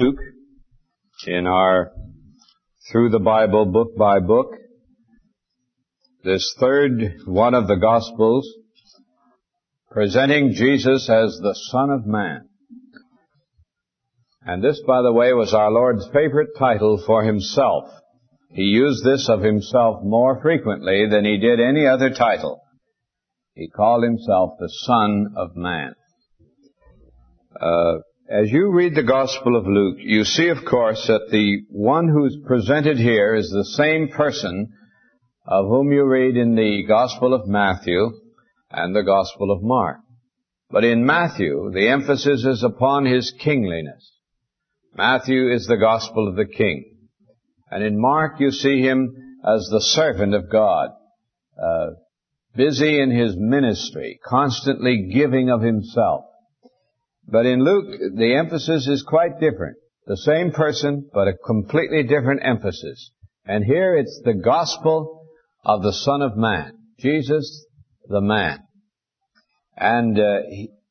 Luke in our Through the Bible book by book. This third one of the Gospels presenting Jesus as the Son of Man. And this, by the way, was our Lord's favorite title for himself. He used this of himself more frequently than he did any other title. He called himself the Son of Man. Uh, as you read the Gospel of Luke, you see, of course, that the one who's presented here is the same person of whom you read in the Gospel of Matthew and the Gospel of Mark. But in Matthew, the emphasis is upon his kingliness. Matthew is the Gospel of the King. And in Mark, you see him as the servant of God, uh, busy in his ministry, constantly giving of himself. But in Luke, the emphasis is quite different. The same person, but a completely different emphasis. And here it's the gospel of the Son of Man, Jesus the man. And uh,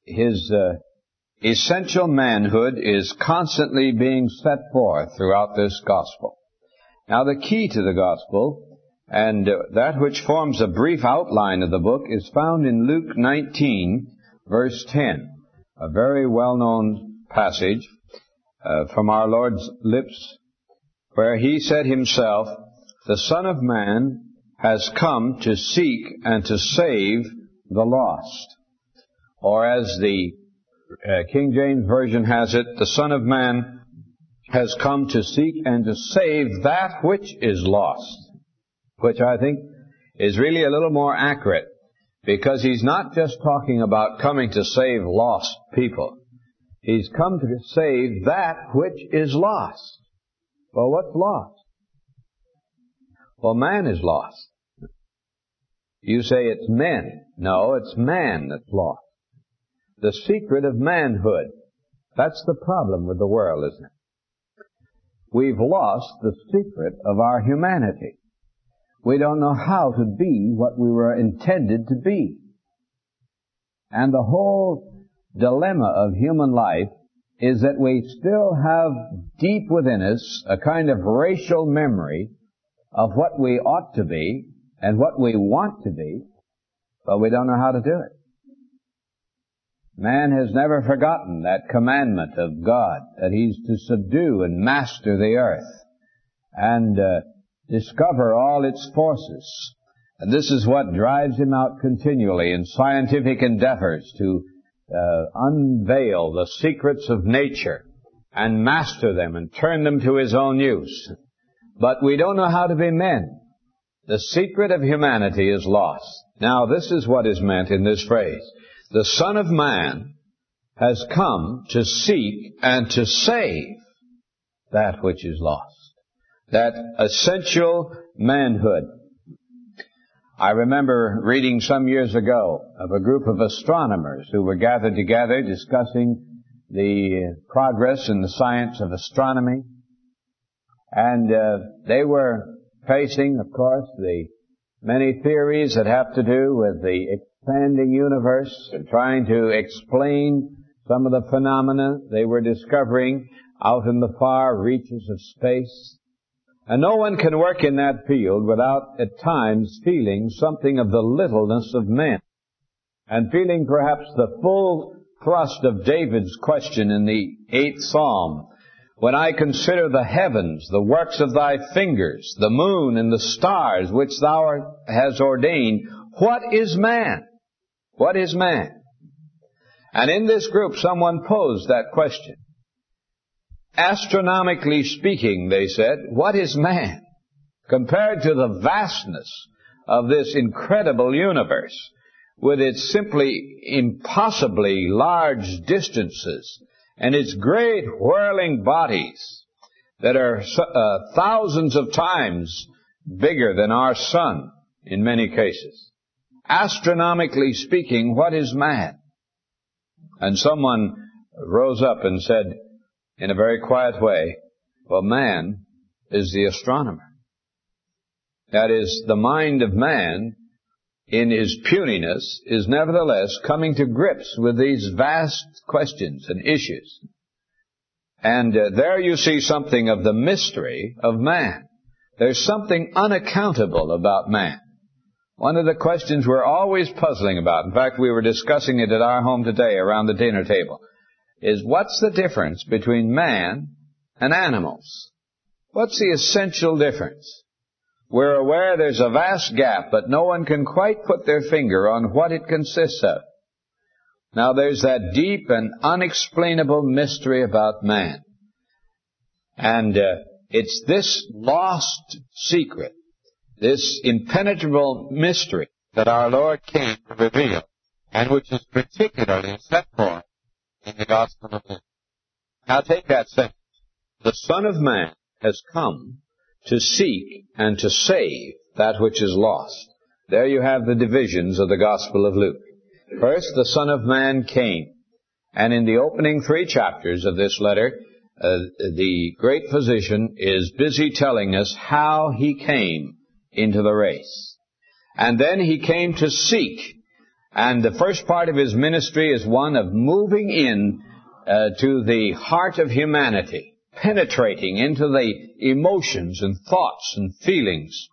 his uh, essential manhood is constantly being set forth throughout this gospel. Now the key to the gospel, and uh, that which forms a brief outline of the book, is found in Luke 19, verse 10 a very well-known passage uh, from our Lord's lips where he said himself, the Son of Man has come to seek and to save the lost. Or as the uh, King James Version has it, the Son of Man has come to seek and to save that which is lost. Which I think is really a little more accurate because he's not just talking about coming to save lost people. He's come to save that which is lost. Well, what's lost? Well, man is lost. You say it's men. No, it's man that's lost. The secret of manhood. That's the problem with the world, isn't it? We've lost the secret of our humanity. We don't know how to be what we were intended to be. And the whole dilemma of human life is that we still have deep within us a kind of racial memory of what we ought to be and what we want to be, but we don't know how to do it. Man has never forgotten that commandment of God that he's to subdue and master the earth. And uh, discover all its forces. And this is what drives him out continually in scientific endeavors to uh, unveil the secrets of nature and master them and turn them to his own use. But we don't know how to be men. The secret of humanity is lost. Now this is what is meant in this phrase. The Son of Man has come to seek and to save that which is lost that essential manhood. I remember reading some years ago of a group of astronomers who were gathered together discussing the progress in the science of astronomy. And uh, they were facing, of course, the many theories that have to do with the expanding universe and trying to explain some of the phenomena they were discovering out in the far reaches of space. And no one can work in that field without at times feeling something of the littleness of men and feeling perhaps the full thrust of David's question in the eighth psalm. When I consider the heavens, the works of thy fingers, the moon and the stars which thou hast ordained, what is man? What is man? And in this group someone posed that question. Astronomically speaking, they said, what is man compared to the vastness of this incredible universe with its simply impossibly large distances and its great whirling bodies that are uh, thousands of times bigger than our sun in many cases. Astronomically speaking, what is man? And someone rose up and said, in a very quiet way, well, man is the astronomer. That is, the mind of man, in his puniness, is nevertheless coming to grips with these vast questions and issues. And uh, there you see something of the mystery of man. There's something unaccountable about man. One of the questions we're always puzzling about, in fact, we were discussing it at our home today around the dinner table, is what's the difference between man and animals? What's the essential difference? We're aware there's a vast gap, but no one can quite put their finger on what it consists of. Now there's that deep and unexplainable mystery about man. And uh, it's this lost secret, this impenetrable mystery that our Lord came to reveal, and which is particularly set forth in the Gospel of Luke. Now take that sentence. The Son of Man has come to seek and to save that which is lost. There you have the divisions of the Gospel of Luke. First, the Son of Man came. And in the opening three chapters of this letter, uh, the great physician is busy telling us how he came into the race. And then he came to seek. And the first part of his ministry is one of moving in uh, to the heart of humanity, penetrating into the emotions and thoughts and feelings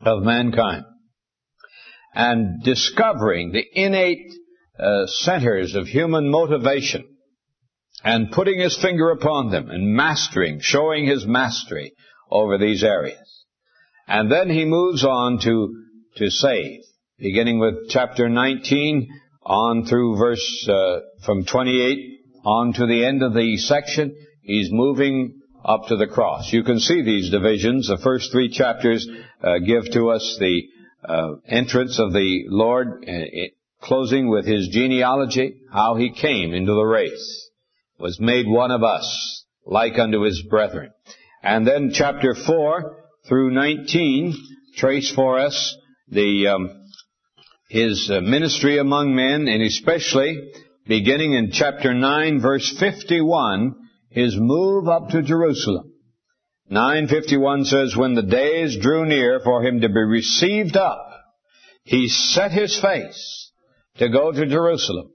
of mankind and discovering the innate uh, centers of human motivation and putting his finger upon them and mastering, showing his mastery over these areas. And then he moves on to, to save, beginning with chapter 19 on through verse, uh, from 28 on to the end of the section. He's moving up to the cross. You can see these divisions. The first three chapters uh, give to us the uh, entrance of the Lord, uh, closing with his genealogy, how he came into the race, was made one of us, like unto his brethren. And then chapter 4 through 19 trace for us the um, his uh, ministry among men, and especially beginning in chapter 9, verse 51, his move up to Jerusalem. 951 says, When the days drew near for him to be received up, he set his face to go to Jerusalem.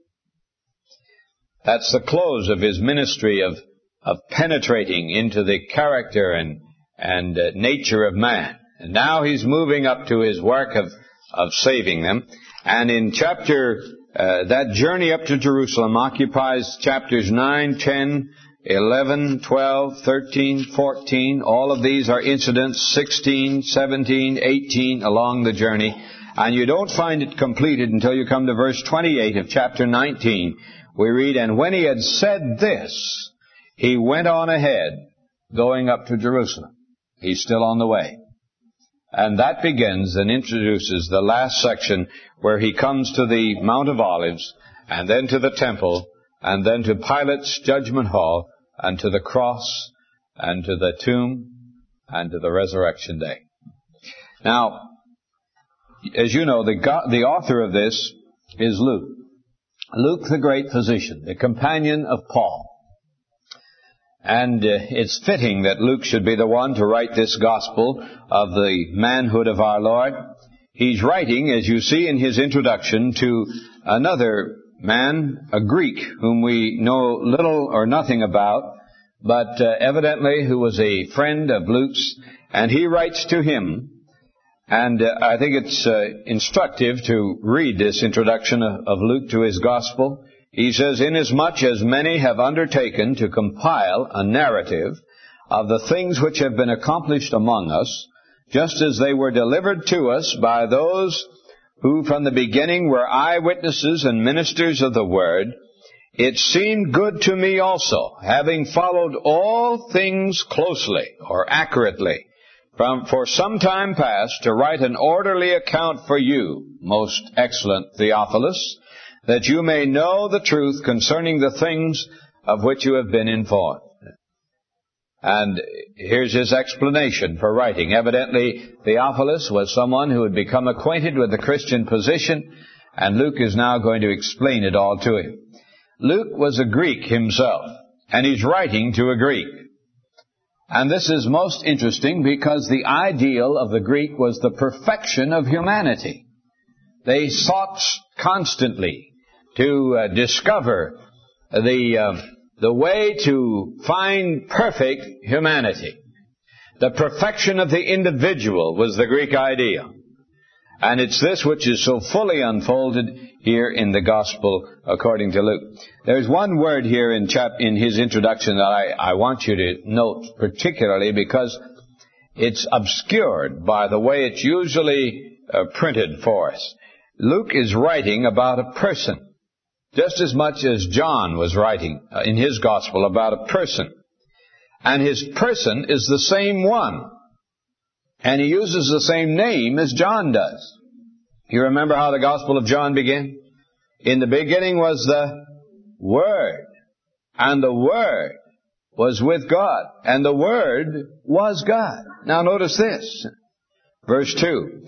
That's the close of his ministry of, of penetrating into the character and, and uh, nature of man. And now he's moving up to his work of, of saving them. And in chapter, uh, that journey up to Jerusalem occupies chapters 9, 10, 11, 12, 13, 14. All of these are incidents, 16, 17, 18 along the journey. And you don't find it completed until you come to verse 28 of chapter 19. We read, And when he had said this, he went on ahead, going up to Jerusalem. He's still on the way. And that begins and introduces the last section where he comes to the Mount of Olives, and then to the temple, and then to Pilate's judgment hall, and to the cross, and to the tomb, and to the resurrection day. Now, as you know, the, God, the author of this is Luke. Luke the great physician, the companion of Paul. And uh, it's fitting that Luke should be the one to write this gospel of the manhood of our Lord. He's writing, as you see in his introduction, to another man, a Greek, whom we know little or nothing about, but uh, evidently who was a friend of Luke's, and he writes to him, and uh, I think it's uh, instructive to read this introduction of, of Luke to his gospel. He says, Inasmuch as many have undertaken to compile a narrative of the things which have been accomplished among us, just as they were delivered to us by those who from the beginning were eyewitnesses and ministers of the word, it seemed good to me also, having followed all things closely or accurately, from for some time past to write an orderly account for you, most excellent Theophilus, that you may know the truth concerning the things of which you have been informed. And here's his explanation for writing. Evidently, Theophilus was someone who had become acquainted with the Christian position, and Luke is now going to explain it all to him. Luke was a Greek himself, and he's writing to a Greek. And this is most interesting because the ideal of the Greek was the perfection of humanity. They sought constantly to uh, discover the uh, the way to find perfect humanity. The perfection of the individual was the Greek idea. And it's this which is so fully unfolded here in the gospel according to Luke. There's one word here in chap, in his introduction that I, I want you to note particularly because it's obscured by the way it's usually uh, printed for us. Luke is writing about a person just as much as John was writing uh, in his gospel about a person. And his person is the same one. And he uses the same name as John does. You remember how the gospel of John began? In the beginning was the Word. And the Word was with God. And the Word was God. Now notice this. Verse 2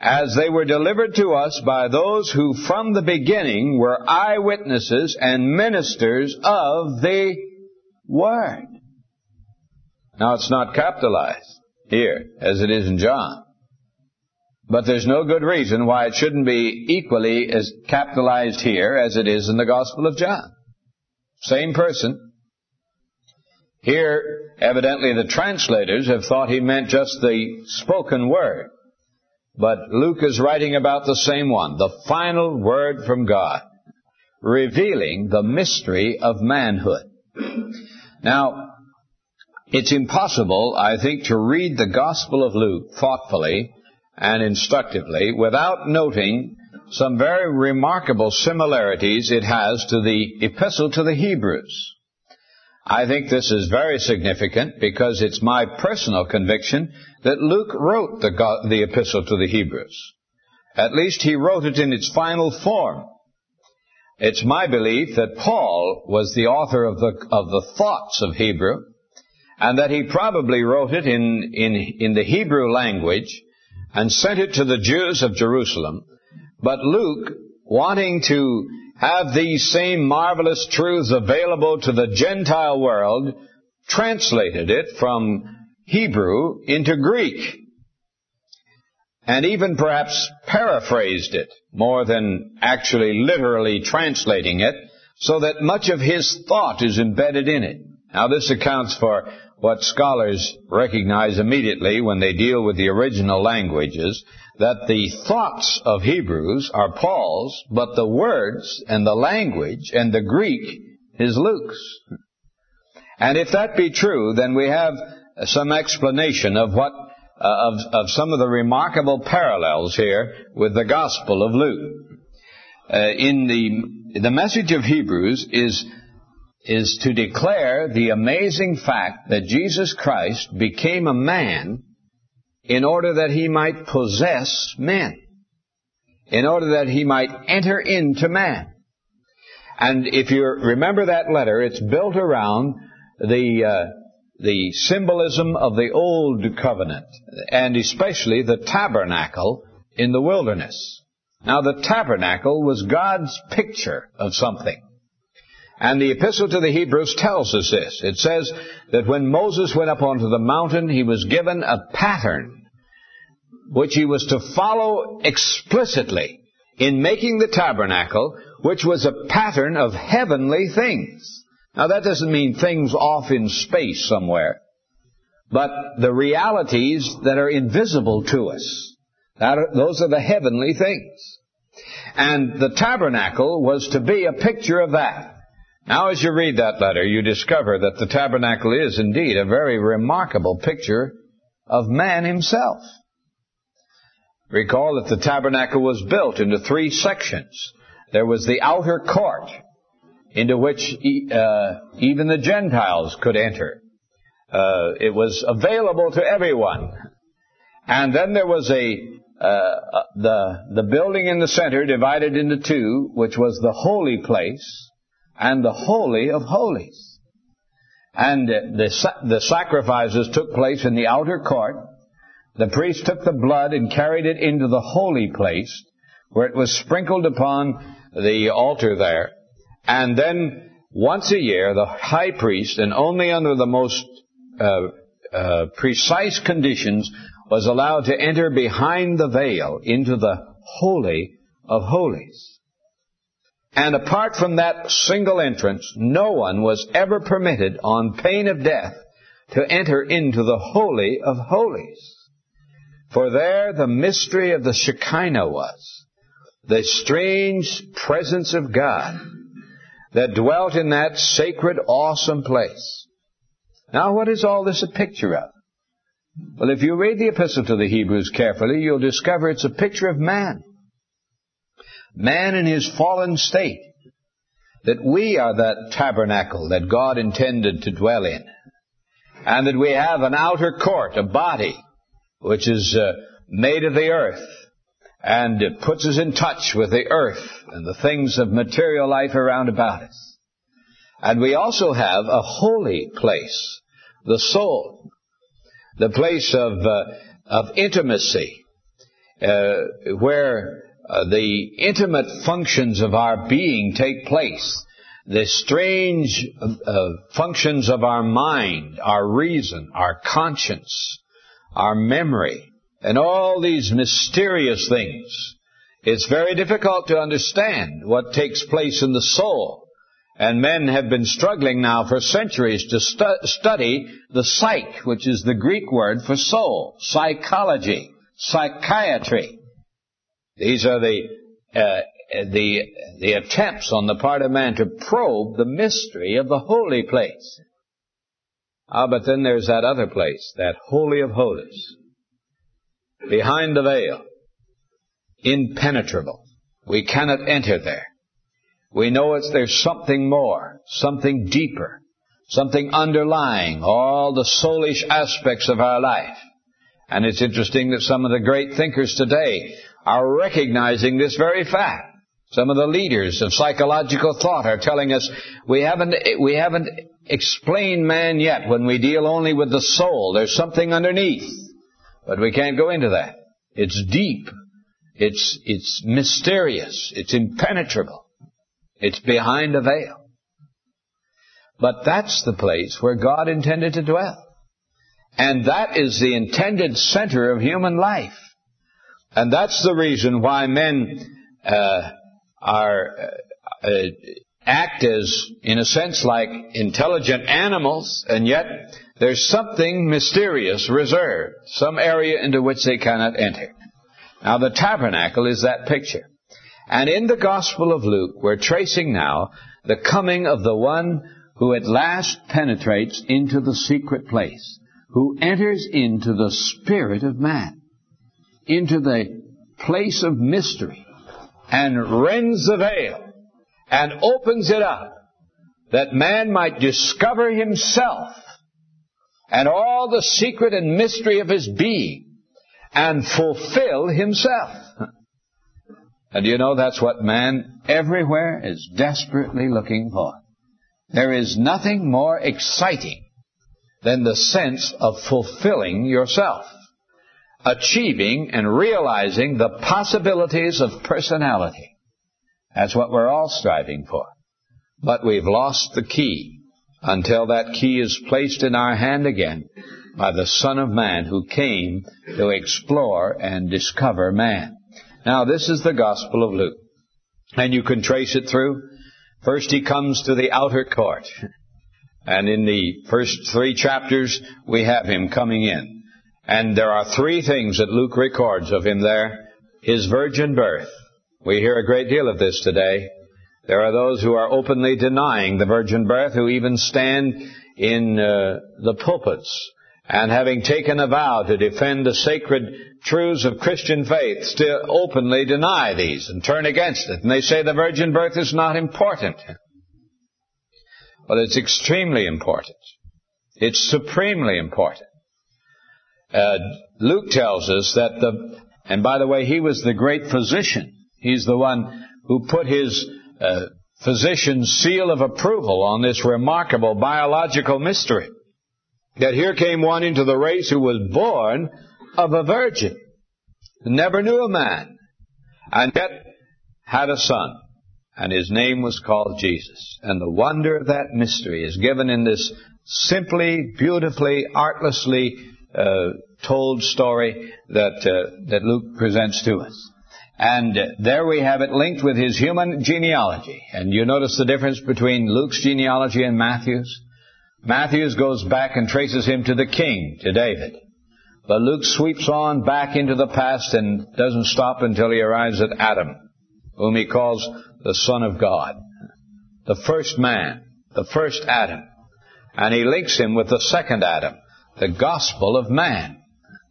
as they were delivered to us by those who from the beginning were eyewitnesses and ministers of the Word. Now it's not capitalized here as it is in John. But there's no good reason why it shouldn't be equally as capitalized here as it is in the Gospel of John. Same person. Here, evidently the translators have thought he meant just the spoken word. But Luke is writing about the same one, the final word from God, revealing the mystery of manhood. Now, it's impossible, I think, to read the Gospel of Luke thoughtfully and instructively without noting some very remarkable similarities it has to the Epistle to the Hebrews. I think this is very significant because it's my personal conviction that Luke wrote the, the epistle to the Hebrews. At least he wrote it in its final form. It's my belief that Paul was the author of the, of the thoughts of Hebrew and that he probably wrote it in, in, in the Hebrew language and sent it to the Jews of Jerusalem. But Luke, wanting to have these same marvelous truths available to the Gentile world, translated it from Hebrew into Greek. And even perhaps paraphrased it more than actually literally translating it so that much of his thought is embedded in it. Now this accounts for what scholars recognize immediately when they deal with the original languages, that the thoughts of Hebrews are Paul's, but the words and the language and the Greek is Luke's. And if that be true, then we have some explanation of what uh, of, of some of the remarkable parallels here with the Gospel of Luke. Uh, in the the message of Hebrews is is to declare the amazing fact that Jesus Christ became a man in order that he might possess men, in order that he might enter into man. And if you remember that letter, it's built around the uh, the symbolism of the old covenant, and especially the tabernacle in the wilderness. Now, the tabernacle was God's picture of something. And the epistle to the Hebrews tells us this. It says that when Moses went up onto the mountain, he was given a pattern which he was to follow explicitly in making the tabernacle, which was a pattern of heavenly things. Now that doesn't mean things off in space somewhere, but the realities that are invisible to us. Are, those are the heavenly things. And the tabernacle was to be a picture of that. Now as you read that letter, you discover that the tabernacle is indeed a very remarkable picture of man himself. Recall that the tabernacle was built into three sections. There was the outer court, into which uh, even the Gentiles could enter. Uh, it was available to everyone. And then there was a uh, uh, the the building in the center divided into two, which was the holy place and the holy of holies. And the the sacrifices took place in the outer court. The priest took the blood and carried it into the holy place, where it was sprinkled upon the altar there. And then once a year, the high priest, and only under the most uh, uh, precise conditions, was allowed to enter behind the veil into the Holy of Holies. And apart from that single entrance, no one was ever permitted on pain of death to enter into the Holy of Holies. For there the mystery of the Shekinah was, the strange presence of God that dwelt in that sacred, awesome place. Now what is all this a picture of? Well, if you read the epistle to the Hebrews carefully, you'll discover it's a picture of man. Man in his fallen state. That we are that tabernacle that God intended to dwell in. And that we have an outer court, a body, which is uh, made of the earth. And it puts us in touch with the earth and the things of material life around about us. And we also have a holy place, the soul, the place of, uh, of intimacy, uh, where uh, the intimate functions of our being take place. The strange uh, functions of our mind, our reason, our conscience, our memory, and all these mysterious things. It's very difficult to understand what takes place in the soul. And men have been struggling now for centuries to stu- study the psyche, which is the Greek word for soul, psychology, psychiatry. These are the, uh, the, the attempts on the part of man to probe the mystery of the holy place. Ah, but then there's that other place, that holy of holies, behind the veil, impenetrable. We cannot enter there. We know it's there's something more, something deeper, something underlying all the soulish aspects of our life. And it's interesting that some of the great thinkers today are recognizing this very fact. Some of the leaders of psychological thought are telling us we haven't, we haven't explained man yet when we deal only with the soul. There's something underneath. But we can't go into that. It's deep. It's, it's mysterious. It's impenetrable. It's behind a veil. But that's the place where God intended to dwell. And that is the intended center of human life. And that's the reason why men uh, are uh, uh, act as, in a sense, like intelligent animals, and yet there's something mysterious reserved, some area into which they cannot enter. Now, the tabernacle is that picture. And in the Gospel of Luke, we're tracing now the coming of the one who at last penetrates into the secret place, who enters into the spirit of man, into the place of mystery, and rends the veil, and opens it up, that man might discover himself, and all the secret and mystery of his being, and fulfill himself. And you know that's what man everywhere is desperately looking for. There is nothing more exciting than the sense of fulfilling yourself, achieving and realizing the possibilities of personality. That's what we're all striving for. But we've lost the key until that key is placed in our hand again by the Son of Man who came to explore and discover man. Now, this is the Gospel of Luke. And you can trace it through. First, he comes to the outer court. And in the first three chapters, we have him coming in. And there are three things that Luke records of him there. His virgin birth. We hear a great deal of this today. There are those who are openly denying the virgin birth, who even stand in uh, the pulpits and having taken a vow to defend the sacred truths of Christian faith, still openly deny these and turn against it. And they say the virgin birth is not important. But it's extremely important. It's supremely important. Uh, Luke tells us that the, and by the way, he was the great physician. He's the one who put his uh, physician's seal of approval on this remarkable biological mystery that here came one into the race who was born of a virgin, never knew a man, and yet had a son, and his name was called Jesus. And the wonder of that mystery is given in this simply, beautifully, artlessly told story that uh, that Luke presents to us. And there we have it linked with his human genealogy. And you notice the difference between Luke's genealogy and Matthew's? Matthew's goes back and traces him to the king, to David. But Luke sweeps on back into the past and doesn't stop until he arrives at Adam, whom he calls the Son of God. The first man, the first Adam. And he links him with the second Adam, the gospel of man,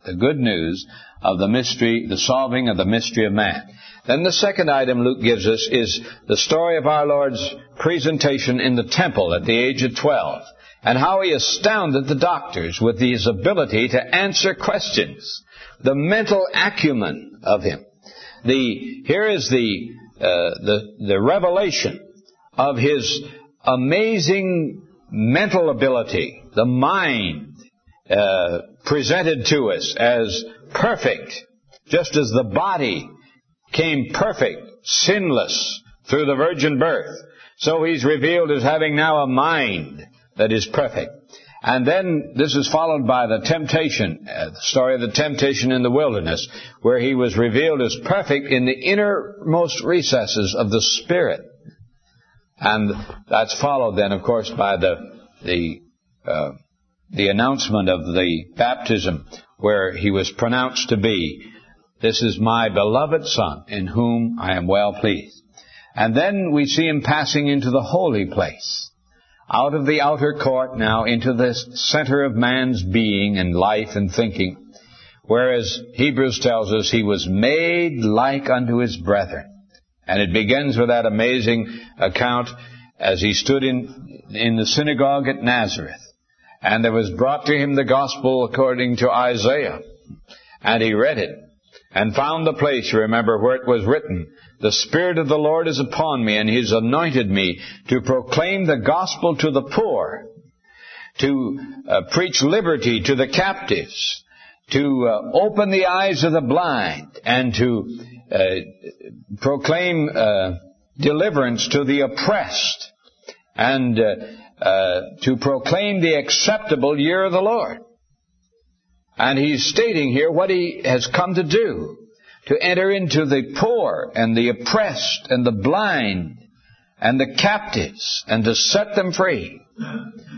the good news of the mystery, the solving of the mystery of man. Then the second item Luke gives us is the story of our Lord's presentation in the temple at the age of 12 and how he astounded the doctors with his ability to answer questions, the mental acumen of him. The, here is the, uh, the, the revelation of his amazing mental ability, the mind uh, presented to us as perfect, just as the body came perfect, sinless through the virgin birth. So he's revealed as having now a mind that is perfect. And then this is followed by the temptation, uh, the story of the temptation in the wilderness, where he was revealed as perfect in the innermost recesses of the spirit. And that's followed then, of course, by the the uh, the announcement of the baptism, where he was pronounced to be, "This is my beloved Son, in whom I am well pleased." And then we see him passing into the holy place out of the outer court now into the center of man's being and life and thinking. Whereas Hebrews tells us he was made like unto his brethren. And it begins with that amazing account as he stood in, in the synagogue at Nazareth. And there was brought to him the gospel according to Isaiah. And he read it and found the place, remember, where it was written, the Spirit of the Lord is upon me, and He's anointed me to proclaim the gospel to the poor, to uh, preach liberty to the captives, to uh, open the eyes of the blind, and to uh, proclaim uh, deliverance to the oppressed, and uh, uh, to proclaim the acceptable year of the Lord. And he's stating here what he has come to do to enter into the poor and the oppressed and the blind and the captives and to set them free.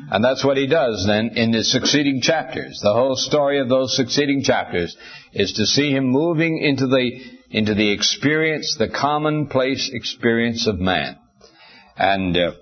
And that's what he does then in the succeeding chapters. The whole story of those succeeding chapters is to see him moving into the, into the experience, the commonplace experience of man. And uh,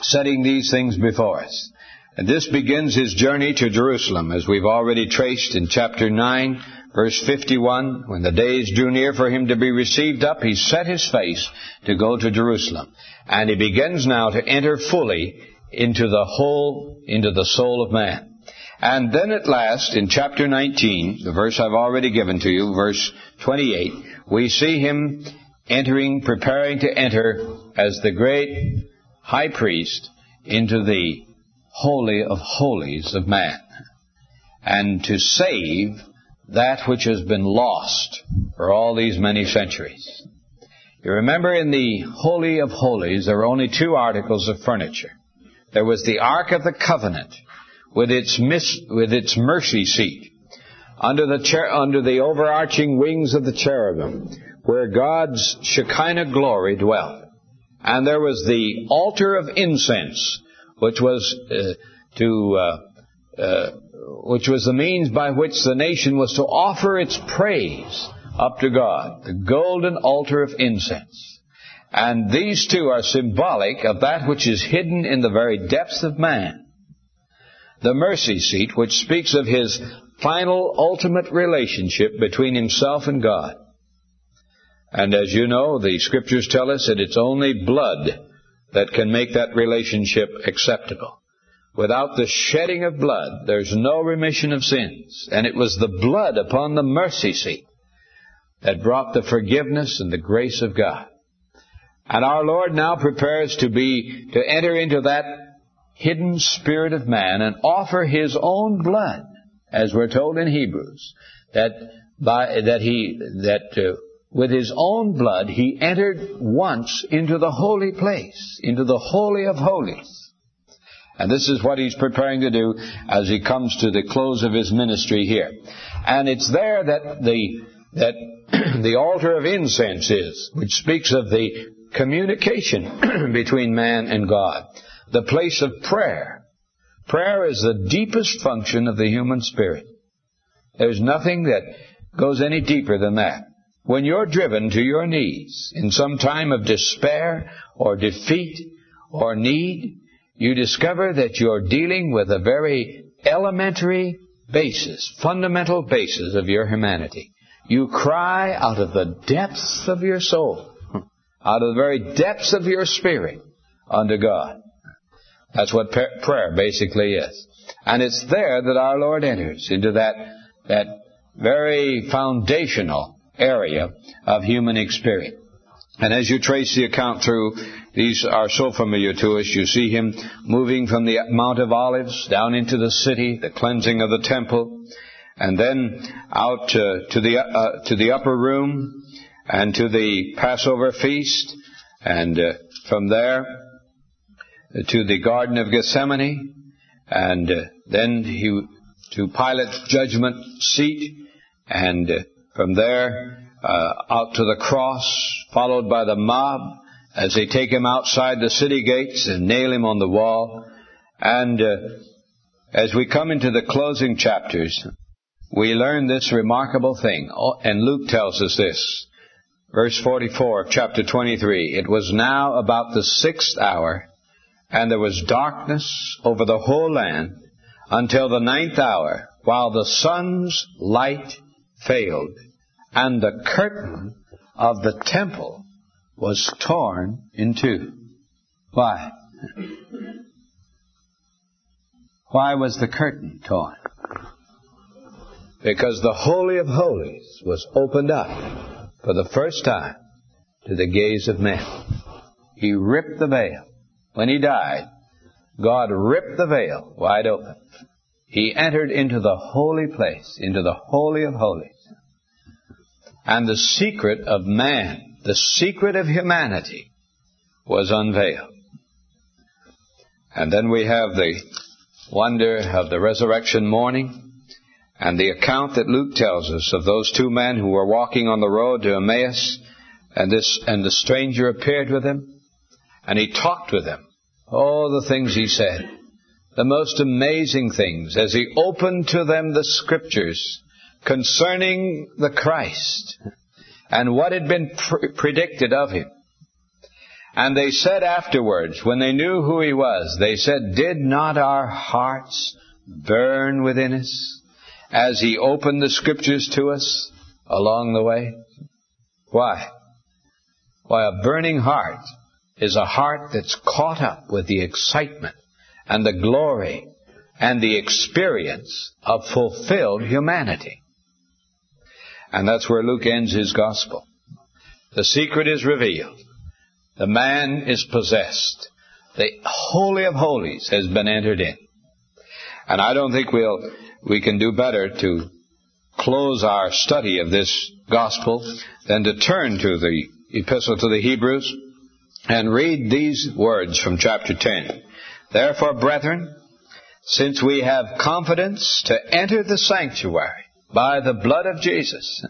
setting these things before us. And this begins his journey to Jerusalem, as we've already traced in chapter 9, Verse 51, when the days drew near for him to be received up, he set his face to go to Jerusalem. And he begins now to enter fully into the whole, into the soul of man. And then at last, in chapter 19, the verse I've already given to you, verse 28, we see him entering, preparing to enter as the great high priest into the holy of holies of man. And to save that which has been lost for all these many centuries. You remember in the Holy of Holies, there were only two articles of furniture. There was the Ark of the Covenant with its, mis- with its mercy seat under the, cher- under the overarching wings of the cherubim where God's Shekinah glory dwelt. And there was the altar of incense, which was uh, to uh, uh, which was the means by which the nation was to offer its praise up to God, the golden altar of incense. And these two are symbolic of that which is hidden in the very depths of man. The mercy seat, which speaks of his final, ultimate relationship between himself and God. And as you know, the scriptures tell us that it's only blood that can make that relationship acceptable. Without the shedding of blood, there's no remission of sins. And it was the blood upon the mercy seat that brought the forgiveness and the grace of God. And our Lord now prepares to be, to enter into that hidden spirit of man and offer His own blood, as we're told in Hebrews, that by, that He, that uh, with His own blood He entered once into the holy place, into the holy of holies and this is what he's preparing to do as he comes to the close of his ministry here. And it's there that the that the altar of incense is, which speaks of the communication between man and God. The place of prayer. Prayer is the deepest function of the human spirit. There's nothing that goes any deeper than that. When you're driven to your knees in some time of despair or defeat or need, you discover that you're dealing with a very elementary basis, fundamental basis of your humanity. You cry out of the depths of your soul, out of the very depths of your spirit unto God. That's what prayer basically is. And it's there that our Lord enters into that, that very foundational area of human experience. And as you trace the account through, these are so familiar to us. You see him moving from the Mount of Olives down into the city, the cleansing of the temple, and then out to, to the uh, to the upper room and to the Passover feast, and uh, from there to the Garden of Gethsemane, and uh, then he to Pilate's judgment seat, and uh, from there uh, out to the cross, followed by the mob as they take him outside the city gates and nail him on the wall. And uh, as we come into the closing chapters, we learn this remarkable thing. Oh, and Luke tells us this. Verse 44 of chapter 23. It was now about the sixth hour, and there was darkness over the whole land until the ninth hour, while the sun's light failed and the curtain of the temple was torn in two. Why? Why was the curtain torn? Because the Holy of Holies was opened up for the first time to the gaze of men. He ripped the veil. When he died, God ripped the veil wide open. He entered into the holy place, into the Holy of Holies and the secret of man, the secret of humanity, was unveiled. And then we have the wonder of the resurrection morning and the account that Luke tells us of those two men who were walking on the road to Emmaus and this and the stranger appeared with them and he talked with them. All the things he said, the most amazing things as he opened to them the scriptures concerning the Christ and what had been pr- predicted of him. And they said afterwards, when they knew who he was, they said, Did not our hearts burn within us as he opened the scriptures to us along the way? Why? Why, a burning heart is a heart that's caught up with the excitement and the glory and the experience of fulfilled humanity. And that's where Luke ends his gospel. The secret is revealed. The man is possessed. The Holy of Holies has been entered in. And I don't think we'll, we can do better to close our study of this gospel than to turn to the epistle to the Hebrews and read these words from chapter 10. Therefore, brethren, since we have confidence to enter the sanctuary by the blood of Jesus,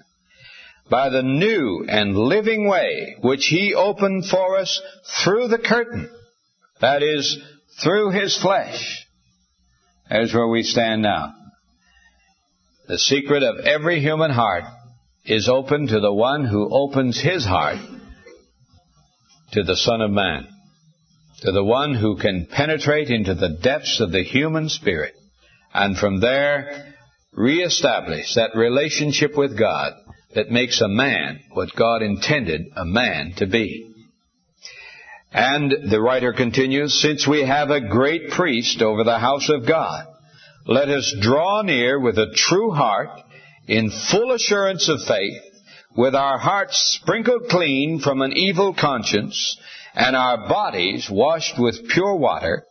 by the new and living way which He opened for us through the curtain, that is, through His flesh. There's where we stand now. The secret of every human heart is open to the one who opens his heart to the Son of Man, to the one who can penetrate into the depths of the human spirit, and from there reestablish that relationship with God that makes a man what God intended a man to be. And the writer continues, since we have a great priest over the house of God, let us draw near with a true heart in full assurance of faith, with our hearts sprinkled clean from an evil conscience and our bodies washed with pure water.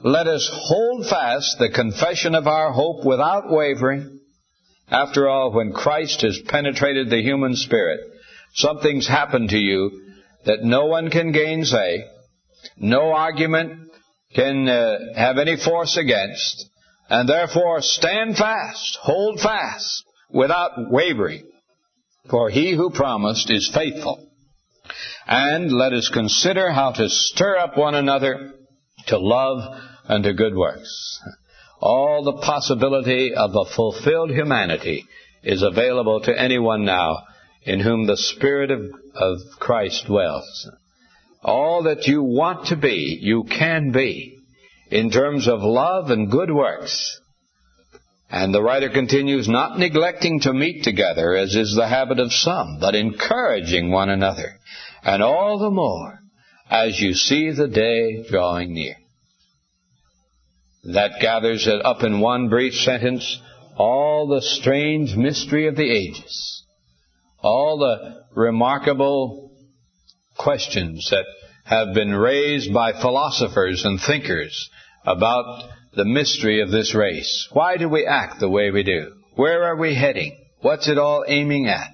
Let us hold fast the confession of our hope without wavering. After all, when Christ has penetrated the human spirit, something's happened to you that no one can gainsay, no argument can uh, have any force against, and therefore stand fast, hold fast, without wavering. For he who promised is faithful. And let us consider how to stir up one another to love and to good works. All the possibility of a fulfilled humanity is available to anyone now in whom the Spirit of, of Christ dwells. All that you want to be, you can be in terms of love and good works. And the writer continues, not neglecting to meet together, as is the habit of some, but encouraging one another, and all the more as you see the day drawing near. That gathers it up in one brief sentence all the strange mystery of the ages, all the remarkable questions that have been raised by philosophers and thinkers about the mystery of this race. Why do we act the way we do? Where are we heading? What's it all aiming at?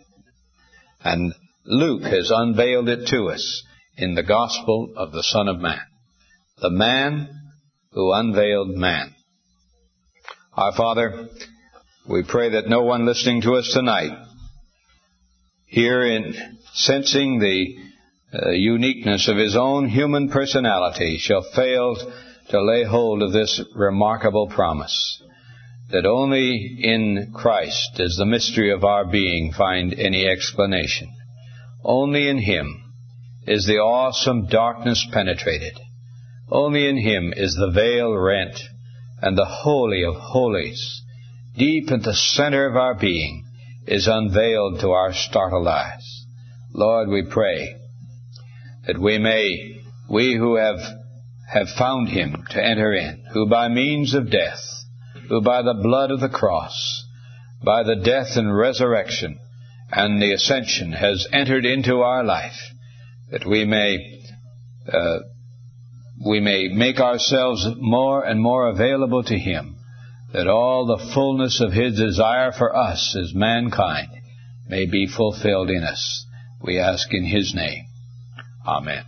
And Luke has unveiled it to us in the gospel of the Son of Man. The man who unveiled man. Our Father, we pray that no one listening to us tonight, here in sensing the uh, uniqueness of his own human personality, shall fail to lay hold of this remarkable promise that only in Christ does the mystery of our being find any explanation. Only in Him is the awesome darkness penetrated. Only in Him is the veil rent and the Holy of Holies, deep at the center of our being, is unveiled to our startled eyes. Lord, we pray that we may, we who have have found him to enter in, who by means of death, who by the blood of the cross, by the death and resurrection and the ascension has entered into our life, that we may uh, we may make ourselves more and more available to him, that all the fullness of his desire for us as mankind may be fulfilled in us. We ask in his name. Amen.